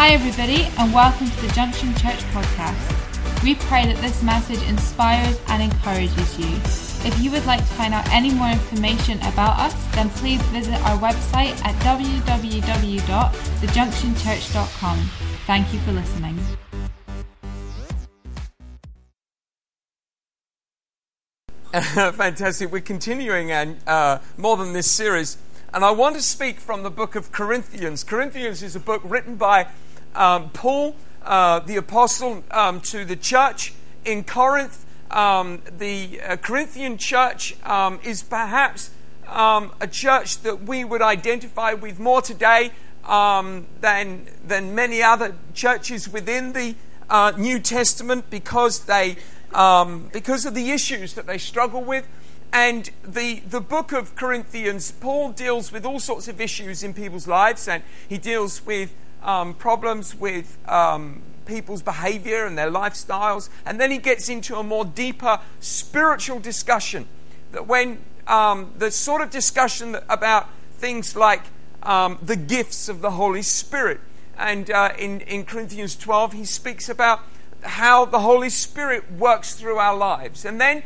Hi, everybody, and welcome to the Junction Church podcast. We pray that this message inspires and encourages you. If you would like to find out any more information about us, then please visit our website at www.thejunctionchurch.com. Thank you for listening. Fantastic. We're continuing and uh, more than this series. And I want to speak from the book of Corinthians. Corinthians is a book written by um, Paul, uh, the apostle, um, to the church in Corinth. Um, the uh, Corinthian church um, is perhaps um, a church that we would identify with more today um, than, than many other churches within the uh, New Testament because they because of the issues that they struggle with. And the, the book of Corinthians, Paul deals with all sorts of issues in people's lives, and he deals with um, problems with um, people's behavior and their lifestyles. And then he gets into a more deeper spiritual discussion. That when um, the sort of discussion about things like um, the gifts of the Holy Spirit. And uh, in, in Corinthians 12, he speaks about how the Holy Spirit works through our lives. And then,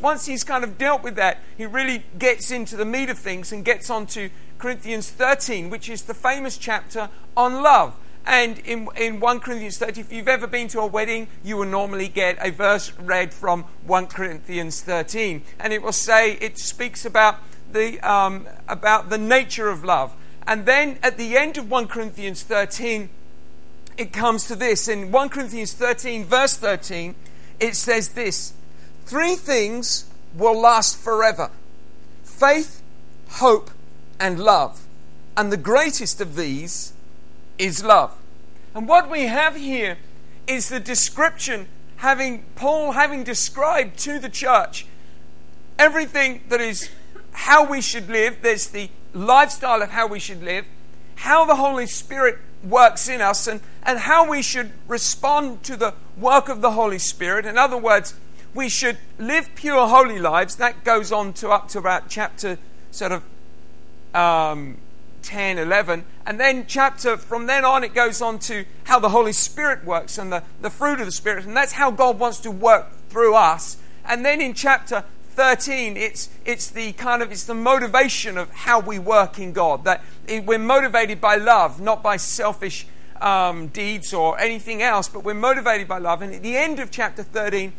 once he's kind of dealt with that, he really gets into the meat of things and gets on to Corinthians 13, which is the famous chapter on love. And in, in 1 Corinthians 13, if you've ever been to a wedding, you will normally get a verse read from 1 Corinthians 13. And it will say, it speaks about the, um, about the nature of love. And then at the end of 1 Corinthians 13, it comes to this. In 1 Corinthians 13, verse 13, it says this Three things will last forever faith, hope, and love. And the greatest of these is love. And what we have here is the description having Paul having described to the church everything that is how we should live. There's the lifestyle of how we should live, how the Holy Spirit works in us, and, and how we should respond to the work of the Holy Spirit. In other words, we should live pure, holy lives. That goes on to up to about chapter sort of um, 10, 11. And then chapter, from then on, it goes on to how the Holy Spirit works and the, the fruit of the Spirit. And that's how God wants to work through us. And then in chapter 13, it's, it's the kind of, it's the motivation of how we work in God. That we're motivated by love, not by selfish um, deeds or anything else, but we're motivated by love. And at the end of chapter 13,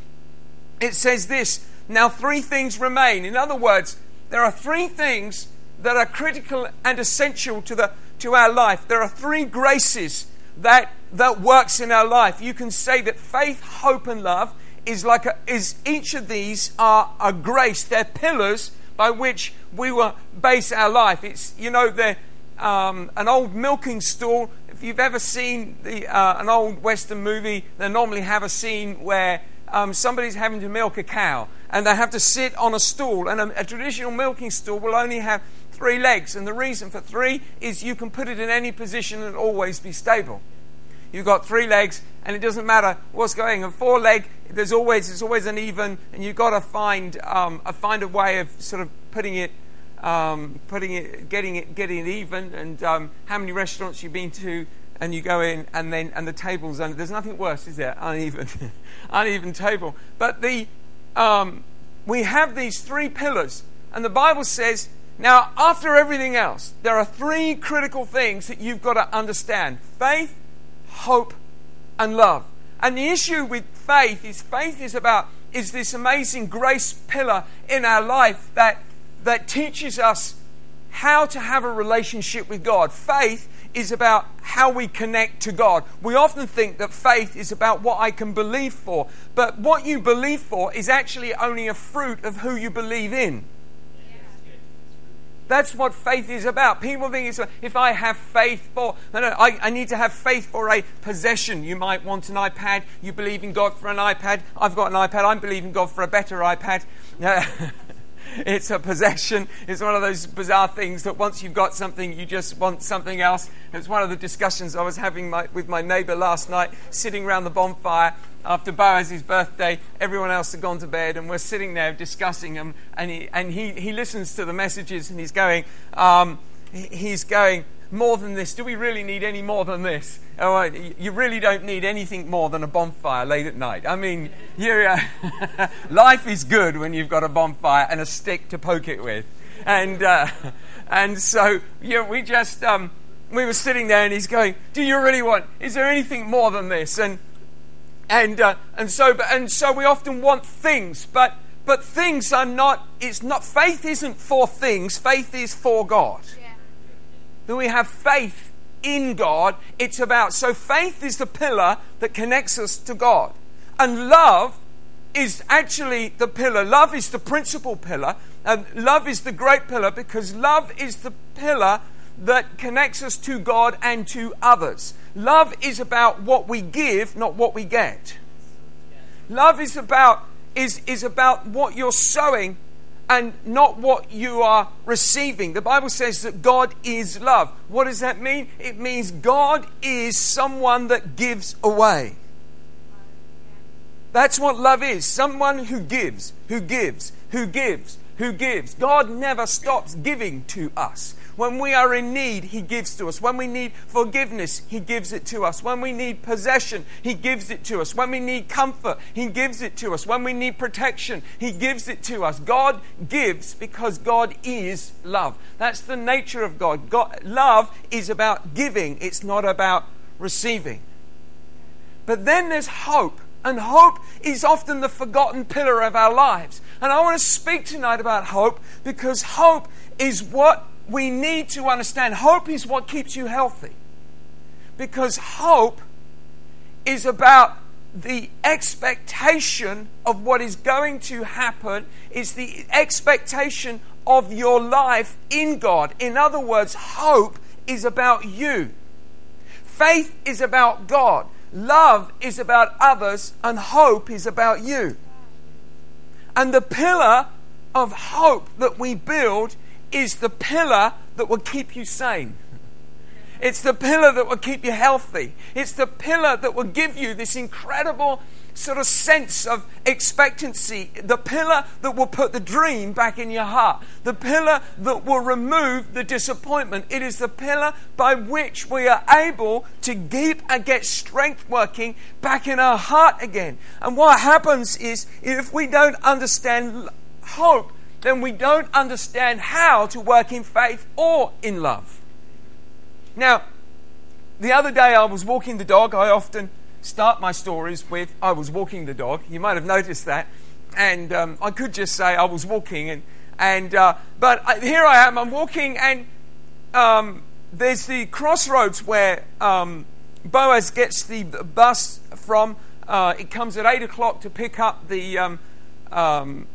it says this Now, three things remain. In other words, there are three things that are critical and essential to, the, to our life. There are three graces that, that works in our life. You can say that faith, hope, and love is like a, is each of these are a grace. They're pillars by which we will base our life. It's you know they're um, an old milking stool. If you've ever seen the, uh, an old Western movie, they normally have a scene where um, somebody's having to milk a cow and they have to sit on a stool. And a, a traditional milking stool will only have three legs. And the reason for three is you can put it in any position and always be stable. You've got three legs, and it doesn't matter what's going. A four leg, there's always it's always uneven, and you've got to find um, a find a way of sort of putting it, um, putting it, getting it, getting it even. And um, how many restaurants you've been to, and you go in, and then and the tables, and there's nothing worse, is there? Uneven, uneven table. But the um, we have these three pillars, and the Bible says. Now, after everything else, there are three critical things that you've got to understand faith, hope, and love. And the issue with faith is faith is about is this amazing grace pillar in our life that that teaches us how to have a relationship with God. Faith is about how we connect to God. We often think that faith is about what I can believe for, but what you believe for is actually only a fruit of who you believe in. That's what faith is about. People think it's if I have faith for, no, no, I, I, need to have faith for a possession. You might want an iPad. You believe in God for an iPad. I've got an iPad. I'm believing God for a better iPad. it's a possession. It's one of those bizarre things that once you've got something, you just want something else. It's one of the discussions I was having my, with my neighbor last night, sitting around the bonfire after Boaz's birthday, everyone else had gone to bed, and we're sitting there discussing them. And he, and he, he listens to the messages, and he's going, um, he's going, more than this? Do we really need any more than this? Oh, you really don't need anything more than a bonfire late at night. I mean, uh, life is good when you've got a bonfire and a stick to poke it with. And, uh, and so, yeah, we just, um, we were sitting there and he's going, Do you really want, is there anything more than this? And, and, uh, and, so, and so we often want things, but, but things are not, it's not, faith isn't for things, faith is for God. Yeah. That we have faith in God, it's about, so faith is the pillar that connects us to God. And love is actually the pillar. Love is the principal pillar. And love is the great pillar because love is the pillar that connects us to God and to others. Love is about what we give, not what we get. Love is about is, is about what you're sowing and not what you are receiving. The Bible says that God is love. What does that mean? It means God is someone that gives away. That's what love is someone who gives, who gives, who gives, who gives. God never stops giving to us. When we are in need, He gives to us. When we need forgiveness, He gives it to us. When we need possession, He gives it to us. When we need comfort, He gives it to us. When we need protection, He gives it to us. God gives because God is love. That's the nature of God. God love is about giving, it's not about receiving. But then there's hope. And hope is often the forgotten pillar of our lives. And I want to speak tonight about hope because hope is what we need to understand hope is what keeps you healthy. Because hope is about the expectation of what is going to happen, is the expectation of your life in God. In other words, hope is about you. Faith is about God. Love is about others, and hope is about you. And the pillar of hope that we build is the pillar that will keep you sane. It's the pillar that will keep you healthy. It's the pillar that will give you this incredible sort of sense of expectancy. The pillar that will put the dream back in your heart. The pillar that will remove the disappointment. It is the pillar by which we are able to keep and uh, get strength working back in our heart again. And what happens is if we don't understand hope, then we don't understand how to work in faith or in love. Now, the other day I was walking the dog. I often start my stories with I was walking the dog. You might have noticed that. And um, I could just say I was walking. And, and, uh, but I, here I am, I'm walking, and um, there's the crossroads where um, Boaz gets the bus from. Uh, it comes at 8 o'clock to pick up the um, um,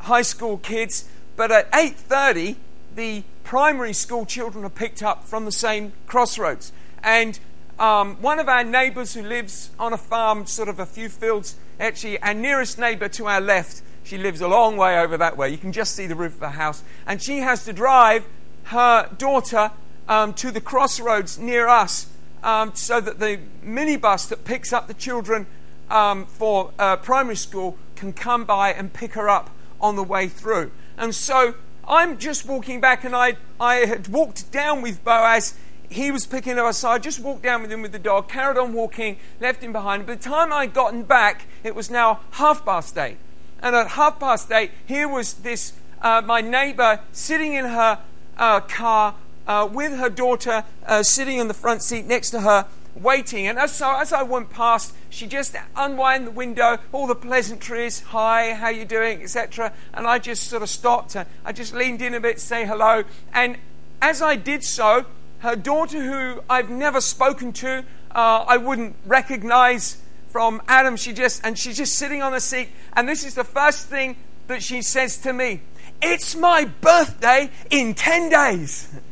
high school kids, but at 8:30 the primary school children are picked up from the same crossroads. And um, one of our neighbours who lives on a farm, sort of a few fields, actually, our nearest neighbour to our left, she lives a long way over that way. You can just see the roof of her house. And she has to drive her daughter um, to the crossroads near us um, so that the minibus that picks up the children um, for uh, primary school can come by and pick her up on the way through. And so I'm just walking back, and I, I had walked down with Boaz. He was picking up, so I just walked down with him with the dog, carried on walking, left him behind. By the time I'd gotten back, it was now half past eight. And at half past eight, here was this, uh, my neighbor sitting in her uh, car uh, with her daughter uh, sitting in the front seat next to her, waiting. And as, so, as I went past, she just unwound the window, all the pleasantries, hi, how you doing, etc. And I just sort of stopped. I just leaned in a bit, say hello. And as I did so, her daughter, who I've never spoken to, uh, I wouldn't recognize from Adam, she just and she's just sitting on the seat. And this is the first thing that she says to me: "It's my birthday in ten days."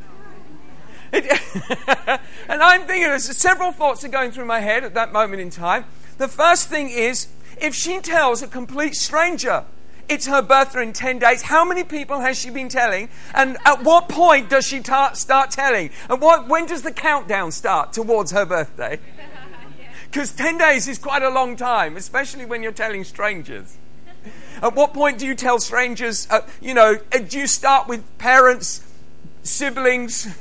and I'm thinking, there's several thoughts are going through my head at that moment in time. The first thing is, if she tells a complete stranger it's her birthday in 10 days, how many people has she been telling? And at what point does she ta- start telling? And what, when does the countdown start towards her birthday? Because 10 days is quite a long time, especially when you're telling strangers. At what point do you tell strangers, uh, you know, uh, do you start with parents siblings,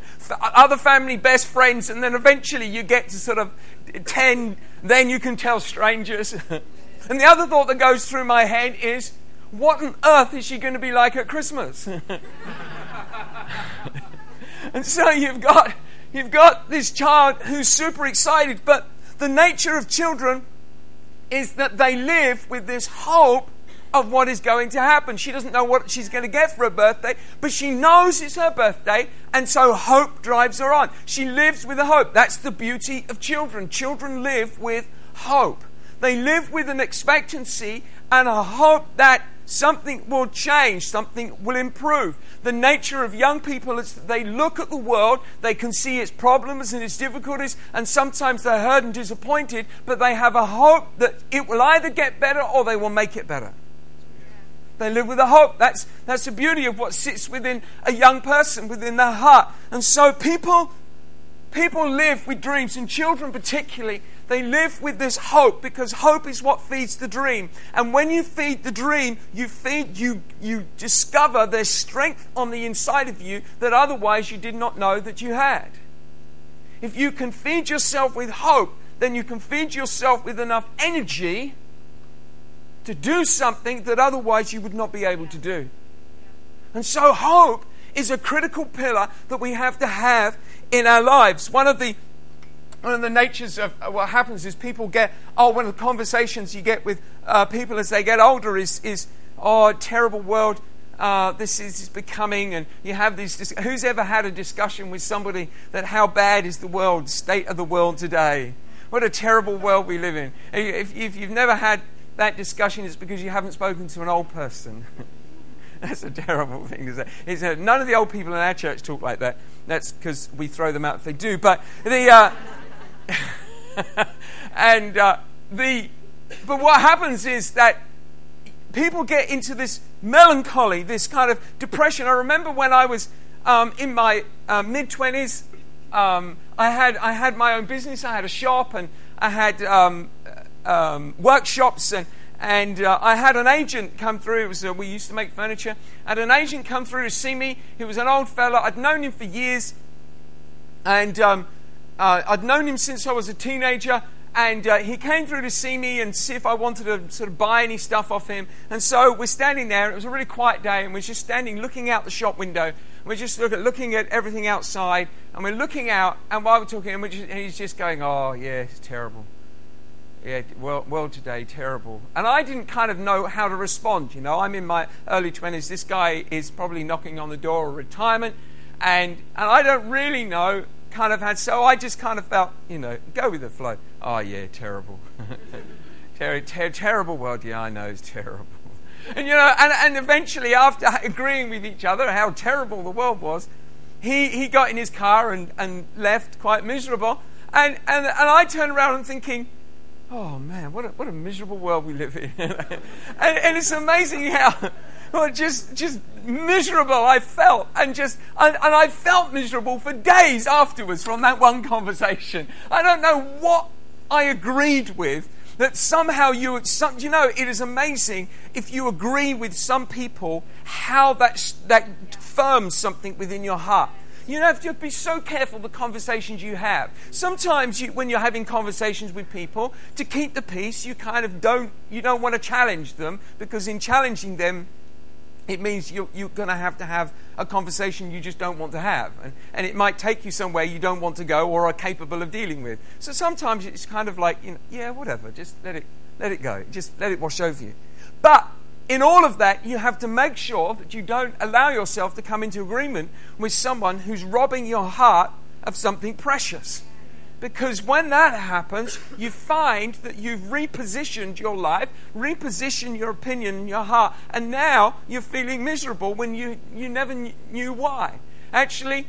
other family, best friends, and then eventually you get to sort of 10, then you can tell strangers. and the other thought that goes through my head is, what on earth is she going to be like at Christmas? and so you've got, you've got this child who's super excited, but the nature of children is that they live with this hope of what is going to happen. She doesn't know what she's going to get for her birthday, but she knows it's her birthday, and so hope drives her on. She lives with a hope. That's the beauty of children. Children live with hope. They live with an expectancy and a hope that something will change, something will improve. The nature of young people is that they look at the world, they can see its problems and its difficulties, and sometimes they're hurt and disappointed, but they have a hope that it will either get better or they will make it better. They live with a hope. That's, that's the beauty of what sits within a young person, within their heart. And so people, people live with dreams, and children particularly, they live with this hope because hope is what feeds the dream. And when you feed the dream, you feed, you, you discover there's strength on the inside of you that otherwise you did not know that you had. If you can feed yourself with hope, then you can feed yourself with enough energy to do something that otherwise you would not be able to do. And so, hope is a critical pillar that we have to have in our lives. One of the one of the natures of what happens is people get oh one of the conversations you get with uh, people as they get older is is oh terrible world uh, this is becoming and you have these who's ever had a discussion with somebody that how bad is the world state of the world today what a terrible world we live in if, if you've never had that discussion is because you haven't spoken to an old person. That's a terrible thing to say. none of the old people in our church talk like that. That's because we throw them out if they do. But the uh, and uh, the but what happens is that people get into this melancholy, this kind of depression. I remember when I was um, in my uh, mid twenties, um, I had I had my own business. I had a shop and I had um, um, workshops and and uh, I had an agent come through. It was uh, we used to make furniture. I had an agent come through to see me. He was an old fella. I'd known him for years, and um, uh, I'd known him since I was a teenager. And uh, he came through to see me and see if I wanted to sort of buy any stuff off him. And so we're standing there. It was a really quiet day, and we're just standing, looking out the shop window. We're just look at, looking at everything outside, and we're looking out. And while we're talking, and, we're just, and he's just going, "Oh yeah, it's terrible." Yeah, world, today, terrible. And I didn't kind of know how to respond. You know, I'm in my early 20s. This guy is probably knocking on the door of retirement. And, and I don't really know kind of had, so I just kind of felt, you know, go with the flow. Oh, yeah, terrible. ter- ter- terrible world. Yeah, I know, it's terrible. And, you know, and, and eventually, after agreeing with each other how terrible the world was, he, he got in his car and, and left quite miserable. And, and, and I turned around and thinking, oh man, what a, what a miserable world we live in. and, and, it's amazing how well, just, just miserable I felt. And, just, and, and I felt miserable for days afterwards from that one conversation. I don't know what I agreed with. That somehow you, you know, it is amazing if you agree with some people how that, that firms something within your heart. You have to be so careful the conversations you have. Sometimes you, when you're having conversations with people, to keep the peace, you kind of don't, you don't want to challenge them because in challenging them, it means you're, you're going to have to have a conversation you just don't want to have. And, and it might take you somewhere you don't want to go or are capable of dealing with. So sometimes it's kind of like, you know, yeah, whatever, just let it, let it go. Just let it wash over you. But in all of that, you have to make sure that you don't allow yourself to come into agreement with someone who's robbing your heart of something precious. Because when that happens, you find that you've repositioned your life, repositioned your opinion in your heart, and now you're feeling miserable when you, you never knew why. Actually,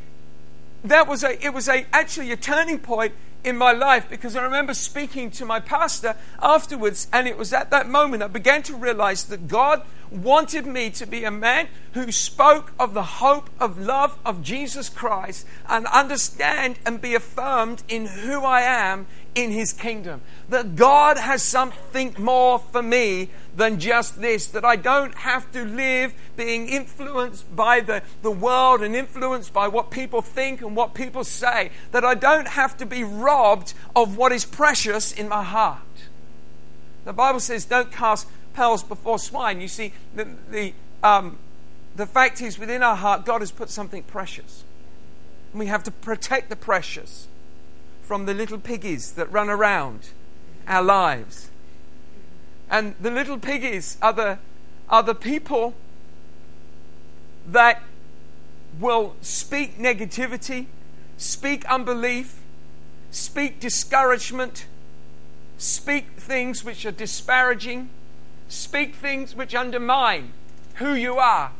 that was a, it was a, actually a turning point in my life because I remember speaking to my pastor afterwards, and it was at that moment I began to realize that God wanted me to be a man who spoke of the hope of love of Jesus Christ and understand and be affirmed in who I am in his kingdom. That God has something more for me than just this. That I don't have to live being influenced by the, the world and influenced by what people think and what people say. That I don't have to be robbed of what is precious in my heart. The Bible says, don't cast pearls before swine. You see, the, the, um, the fact is, within our heart, God has put something precious. And we have to protect the precious from the little piggies that run around our lives. And the little piggies are the, are the people that will speak negativity, speak unbelief, speak discouragement, speak things which are disparaging, speak things which undermine who you are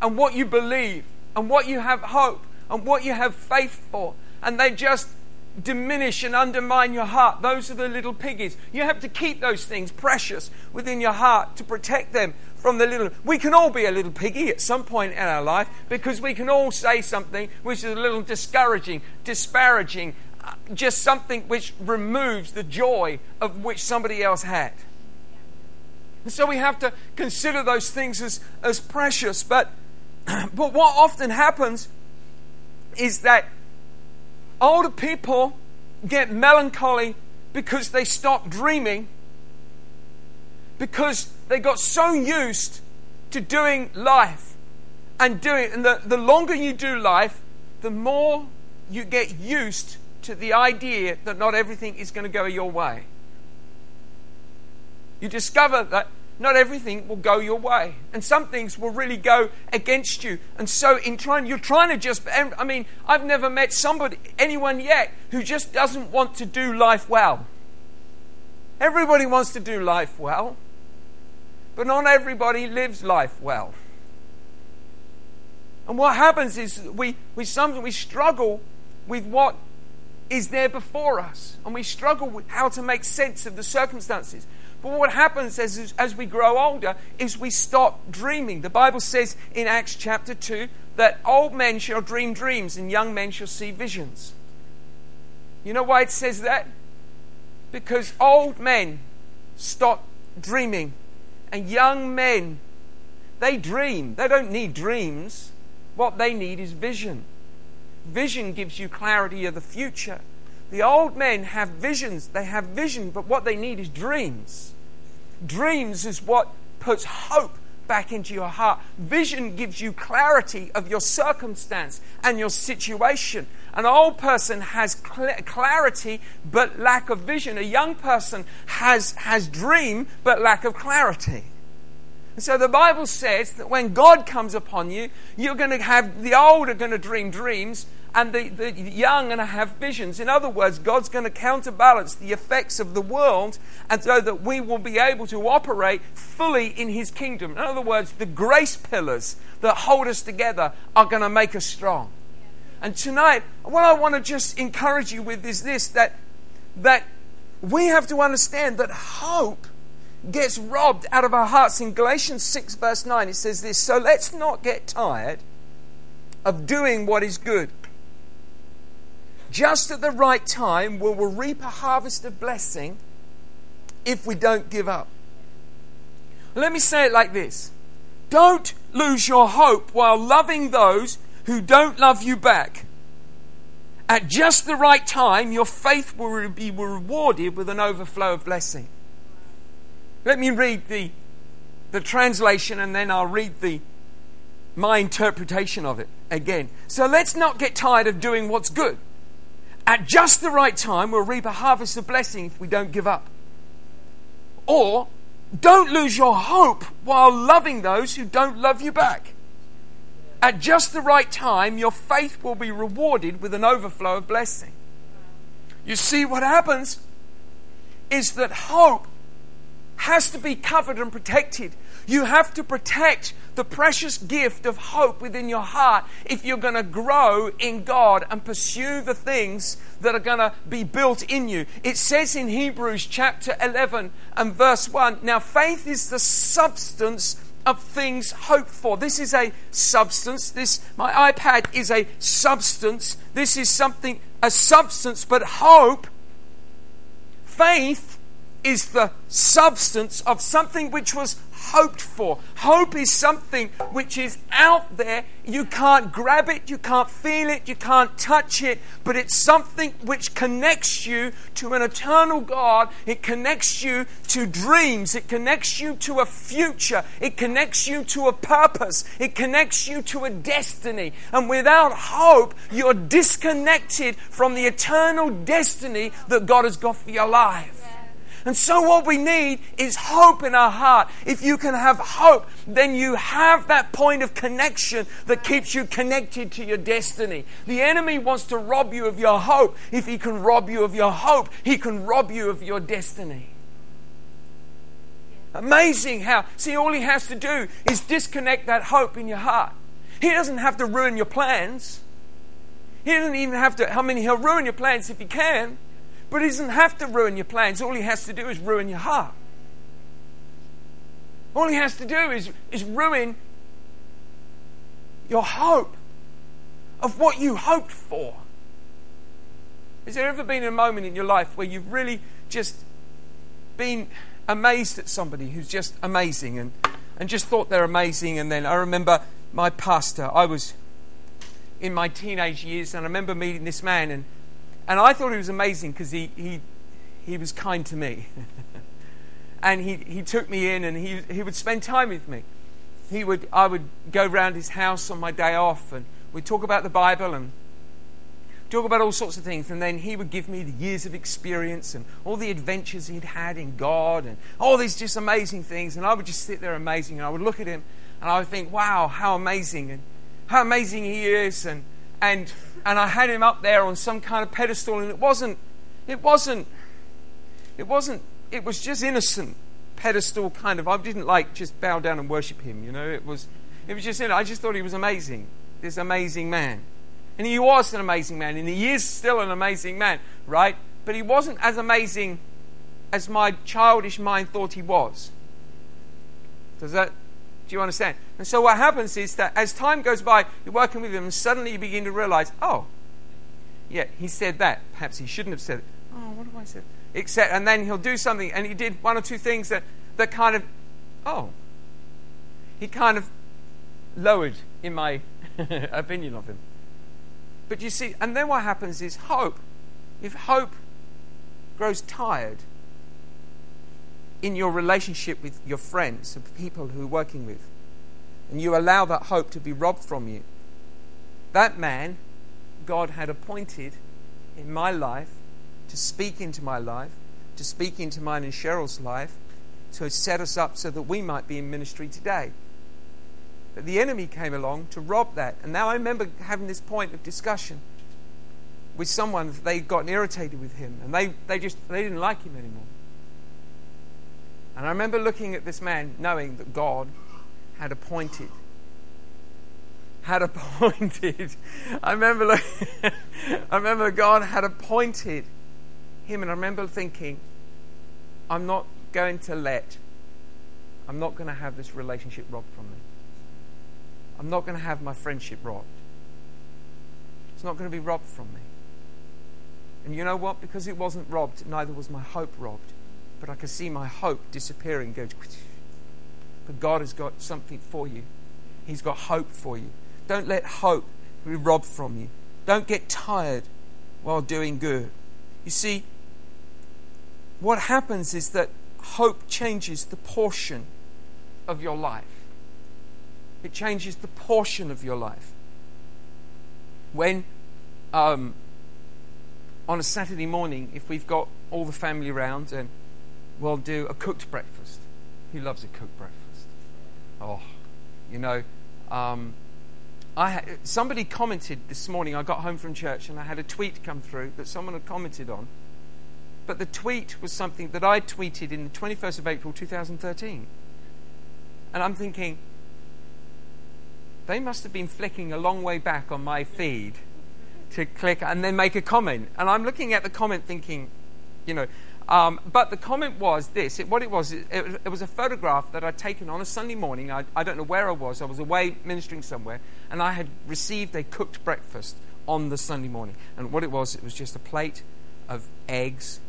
and what you believe and what you have hope and what you have faith for. And they just diminish and undermine your heart. Those are the little piggies. You have to keep those things precious within your heart to protect them from the little. We can all be a little piggy at some point in our life because we can all say something which is a little discouraging, disparaging, uh, just something which removes the joy of which somebody else had. And so we have to consider those things as, as precious. But, but what often happens is that older people get melancholy because they stop dreaming, because they got so used to doing life and doing and the, the longer you do life, the more you get used to the idea that not everything is going to go your way. You discover that not everything will go your way. And some things will really go against you. And so in trying you're trying to just I mean, I've never met somebody anyone yet who just doesn't want to do life well. Everybody wants to do life well. But not everybody lives life well. And what happens is we, we sometimes we struggle with what is there before us. And we struggle with how to make sense of the circumstances. But what happens as, as we grow older is we stop dreaming. The Bible says in Acts chapter 2 that old men shall dream dreams and young men shall see visions. You know why it says that? Because old men stop dreaming and young men, they dream. They don't need dreams. What they need is vision. Vision gives you clarity of the future. The old men have visions. They have vision, but what they need is dreams. Dreams is what puts hope back into your heart. Vision gives you clarity of your circumstance and your situation. An old person has cl- clarity but lack of vision. A young person has, has dream but lack of clarity. And so the Bible says that when God comes upon you, you're going to have the old are going to dream dreams and the, the young and have visions. In other words, God's going to counterbalance the effects of the world, and so that we will be able to operate fully in His kingdom. In other words, the grace pillars that hold us together are going to make us strong. And tonight, what I want to just encourage you with is this that, that we have to understand that hope gets robbed out of our hearts. In Galatians 6, verse 9, it says this So let's not get tired of doing what is good just at the right time, we will reap a harvest of blessing if we don't give up. Let me say it like this Don't lose your hope while loving those who don't love you back. At just the right time, your faith will be rewarded with an overflow of blessing. Let me read the, the translation and then I'll read the, my interpretation of it again. So let's not get tired of doing what's good. At just the right time, we'll reap a harvest of blessing if we don't give up. Or don't lose your hope while loving those who don't love you back. At just the right time, your faith will be rewarded with an overflow of blessing. You see, what happens is that hope has to be covered and protected you have to protect the precious gift of hope within your heart if you're going to grow in God and pursue the things that are going to be built in you. It says in Hebrews chapter 11 and verse 1 Now, faith is the substance of things hoped for. This is a substance. This my iPad is a substance. This is something a substance, but hope Faith is the substance of something which was hoped for. Hope is something which is out there. You can't grab it, you can't feel it, you can't touch it, but it's something which connects you to an eternal God. It connects you to dreams, it connects you to a future, it connects you to a purpose, it connects you to a destiny. And without hope, you're disconnected from the eternal destiny that God has got for your life. And so, what we need is hope in our heart. If you can have hope, then you have that point of connection that keeps you connected to your destiny. The enemy wants to rob you of your hope. If he can rob you of your hope, he can rob you of your destiny. Amazing how, see, all he has to do is disconnect that hope in your heart. He doesn't have to ruin your plans. He doesn't even have to, I mean, he'll ruin your plans if he can. But he doesn't have to ruin your plans. All he has to do is ruin your heart. All he has to do is, is ruin your hope of what you hoped for. Has there ever been a moment in your life where you've really just been amazed at somebody who's just amazing and, and just thought they're amazing? And then I remember my pastor, I was in my teenage years, and I remember meeting this man, and and I thought he was amazing because he, he, he was kind to me. and he, he took me in and he, he would spend time with me. He would, I would go round his house on my day off and we'd talk about the Bible and talk about all sorts of things. And then he would give me the years of experience and all the adventures he'd had in God and all these just amazing things. And I would just sit there amazing and I would look at him and I would think, wow, how amazing and how amazing he is. And, and and I had him up there on some kind of pedestal, and it wasn't, it wasn't, it wasn't, it was just innocent pedestal kind of. I didn't like just bow down and worship him, you know. It was, it was just, I just thought he was amazing, this amazing man, and he was an amazing man, and he is still an amazing man, right? But he wasn't as amazing as my childish mind thought he was. Does that do you understand? And so what happens is that as time goes by, you're working with him, and suddenly you begin to realize, oh, yeah, he said that. Perhaps he shouldn't have said it. Oh, what have I said? Except, and then he'll do something, and he did one or two things that, that kind of, oh, he kind of lowered in my opinion of him. But you see, and then what happens is hope. If hope grows tired, in your relationship with your friends, the people who you're working with, and you allow that hope to be robbed from you, that man God had appointed in my life to speak into my life, to speak into mine and Cheryl's life, to set us up so that we might be in ministry today. But the enemy came along to rob that. And now I remember having this point of discussion with someone, they'd gotten irritated with him, and they, they just they didn't like him anymore. And I remember looking at this man knowing that God had appointed. Had appointed. I remember, looking, I remember God had appointed him, and I remember thinking, I'm not going to let, I'm not going to have this relationship robbed from me. I'm not going to have my friendship robbed. It's not going to be robbed from me. And you know what? Because it wasn't robbed, neither was my hope robbed but I can see my hope disappearing. Goes, but God has got something for you. He's got hope for you. Don't let hope be robbed from you. Don't get tired while doing good. You see, what happens is that hope changes the portion of your life. It changes the portion of your life. When um, on a Saturday morning, if we've got all the family around and we'll do a cooked breakfast. Who loves a cooked breakfast? Oh, you know, um, I ha- somebody commented this morning. I got home from church and I had a tweet come through that someone had commented on. But the tweet was something that I tweeted in the 21st of April 2013. And I'm thinking, they must have been flicking a long way back on my feed to click and then make a comment. And I'm looking at the comment thinking, you know, um, but the comment was this it, what it was, it, it, was a photograph that I'd taken on a Sunday morning. I, I don't know where I was. I was away ministering somewhere, and I had received a cooked breakfast on the Sunday morning. And what it was, it was just a plate of eggs,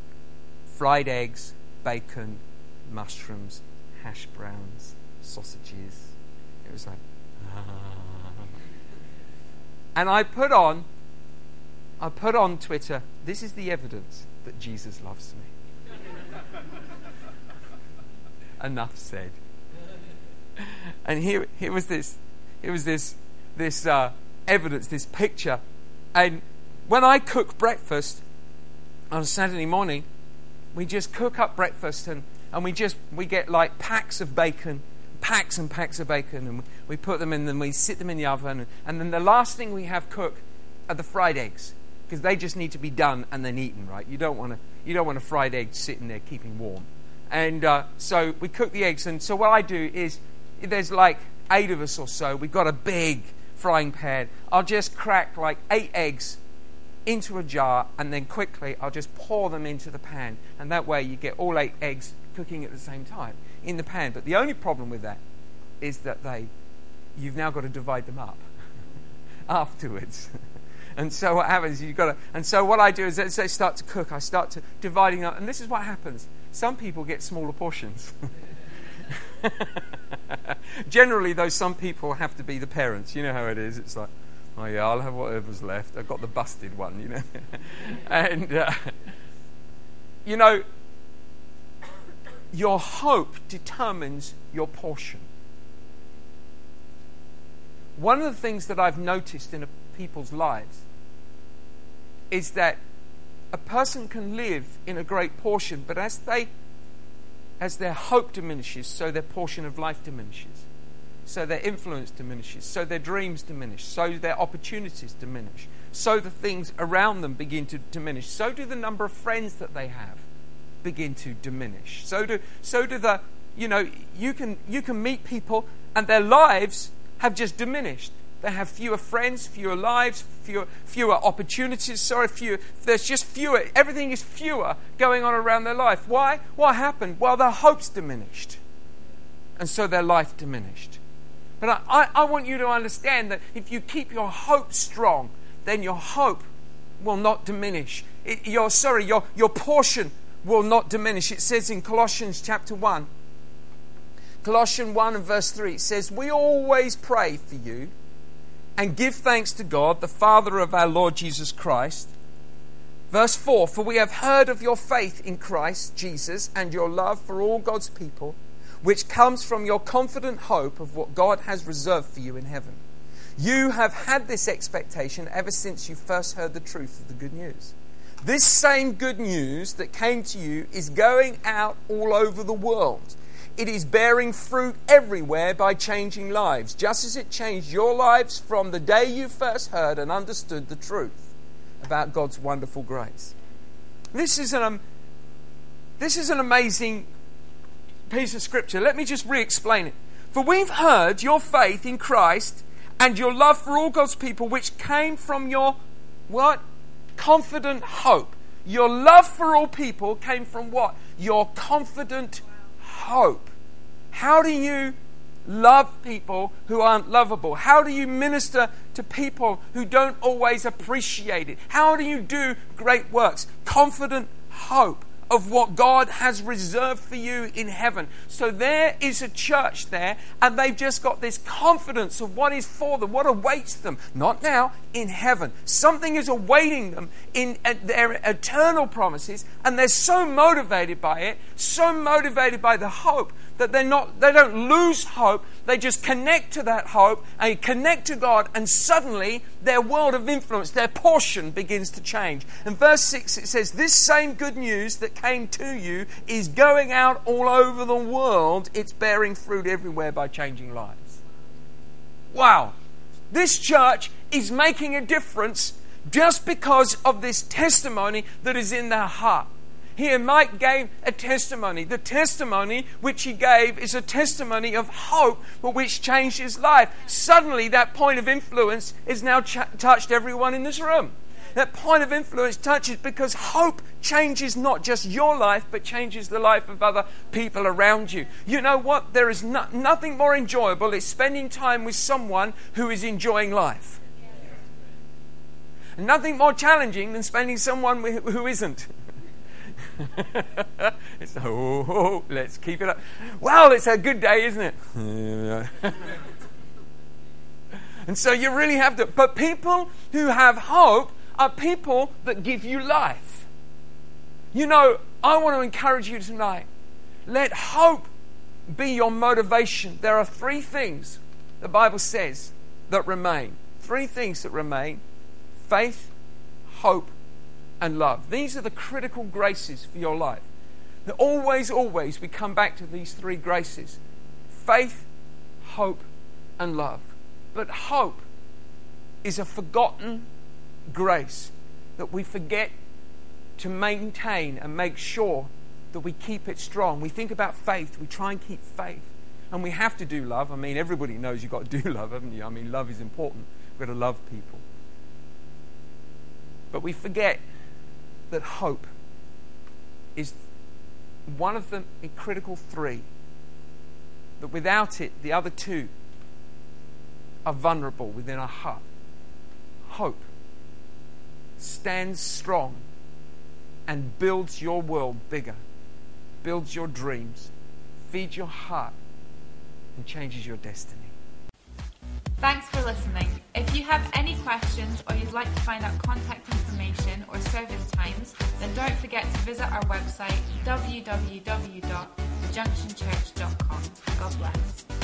fried eggs, bacon, mushrooms, hash browns, sausages. It was like, and I put on, I put on Twitter, this is the evidence that Jesus loves me. Enough said. And here, here was this, here was this, this uh, evidence, this picture. And when I cook breakfast on Saturday morning, we just cook up breakfast and, and we just we get like packs of bacon, packs and packs of bacon, and we put them in and we sit them in the oven. And, and then the last thing we have cook are the fried eggs because they just need to be done and then eaten, right? You don't want to you don't want a fried egg sitting there keeping warm. And uh, so we cook the eggs. And so what I do is there's like eight of us or so. We've got a big frying pan. I'll just crack like eight eggs into a jar and then quickly I'll just pour them into the pan. And that way you get all eight eggs cooking at the same time in the pan. But the only problem with that is that they you've now got to divide them up afterwards. and so what happens you've got to and so what I do is as they start to cook, I start to dividing up and this is what happens. Some people get smaller portions. Generally, though, some people have to be the parents. You know how it is. It's like, oh yeah, I'll have whatever's left. I've got the busted one, you know. and uh, you know, your hope determines your portion. One of the things that I've noticed in people's lives is that a person can live in a great portion, but as they as their hope diminishes, so their portion of life diminishes. So their influence diminishes. So their dreams diminish. So their opportunities diminish. So the things around them begin to diminish. So do the number of friends that they have begin to diminish. So do, so do the, you know, you can, you can meet people and their lives have just diminished. They have fewer friends, fewer lives, fewer, fewer opportunities. Sorry, fewer. There's just fewer. Everything is fewer going on around their life. Why? What happened? Well, their hopes diminished. And so their life diminished. But I, I, I want you to understand that if you keep your hope strong, then your hope will not diminish. It, your, sorry, your, your portion will not diminish. It says in Colossians chapter 1, Colossians 1 and verse 3, it says, We always pray for you and give thanks to God, the Father of our Lord Jesus Christ. Verse 4 For we have heard of your faith in Christ Jesus and your love for all God's people, which comes from your confident hope of what God has reserved for you in heaven. You have had this expectation ever since you first heard the truth of the good news. This same good news that came to you is going out all over the world it is bearing fruit everywhere by changing lives, just as it changed your lives from the day you first heard and understood the truth about God's wonderful grace. This is an, um, this is an amazing piece of scripture. Let me just re explain it. For we've heard your faith in Christ and your love for all God's people, which came from your what? Confident hope. Your love for all people came from what? Your confident hope? How do you love people who aren't lovable? How do you minister to people who don't always appreciate it? How do you do great works? Confident hope of what God has reserved for you in heaven. So there is a church there, and they've just got this confidence of what is for them, what awaits them, not now, in heaven. Something is awaiting them in their eternal promises, and they're so motivated by it, so motivated by the hope that they're not they don't lose hope. They just connect to that hope and connect to god and suddenly their world of influence their portion begins to change. In verse 6 it says this same good news that came to you is going out all over the world. It's bearing fruit everywhere by changing lives. Wow. This church is making a difference just because of this testimony that is in their heart here, Mike gave a testimony. The testimony which he gave is a testimony of hope, but which changed his life. Suddenly, that point of influence is now ch- touched everyone in this room. That point of influence touches because hope changes not just your life, but changes the life of other people around you. You know what? There is no- nothing more enjoyable is spending time with someone who is enjoying life. Nothing more challenging than spending someone who isn't. it's oh, oh, let's keep it up. Well, it's a good day, isn't it? and so you really have to. But people who have hope are people that give you life. You know, I want to encourage you tonight. Let hope be your motivation. There are three things the Bible says that remain. Three things that remain faith, hope, and love. These are the critical graces for your life. That always, always we come back to these three graces faith, hope, and love. But hope is a forgotten grace that we forget to maintain and make sure that we keep it strong. We think about faith, we try and keep faith. And we have to do love. I mean, everybody knows you've got to do love, haven't you? I mean, love is important. We've got to love people. But we forget that hope is one of the critical three. That without it, the other two are vulnerable within our heart. Hope stands strong and builds your world bigger, builds your dreams, feeds your heart, and changes your destiny. Thanks for listening. If you have any questions or you'd like to find out contact information or service times, then don't forget to visit our website www.junctionchurch.com. God bless.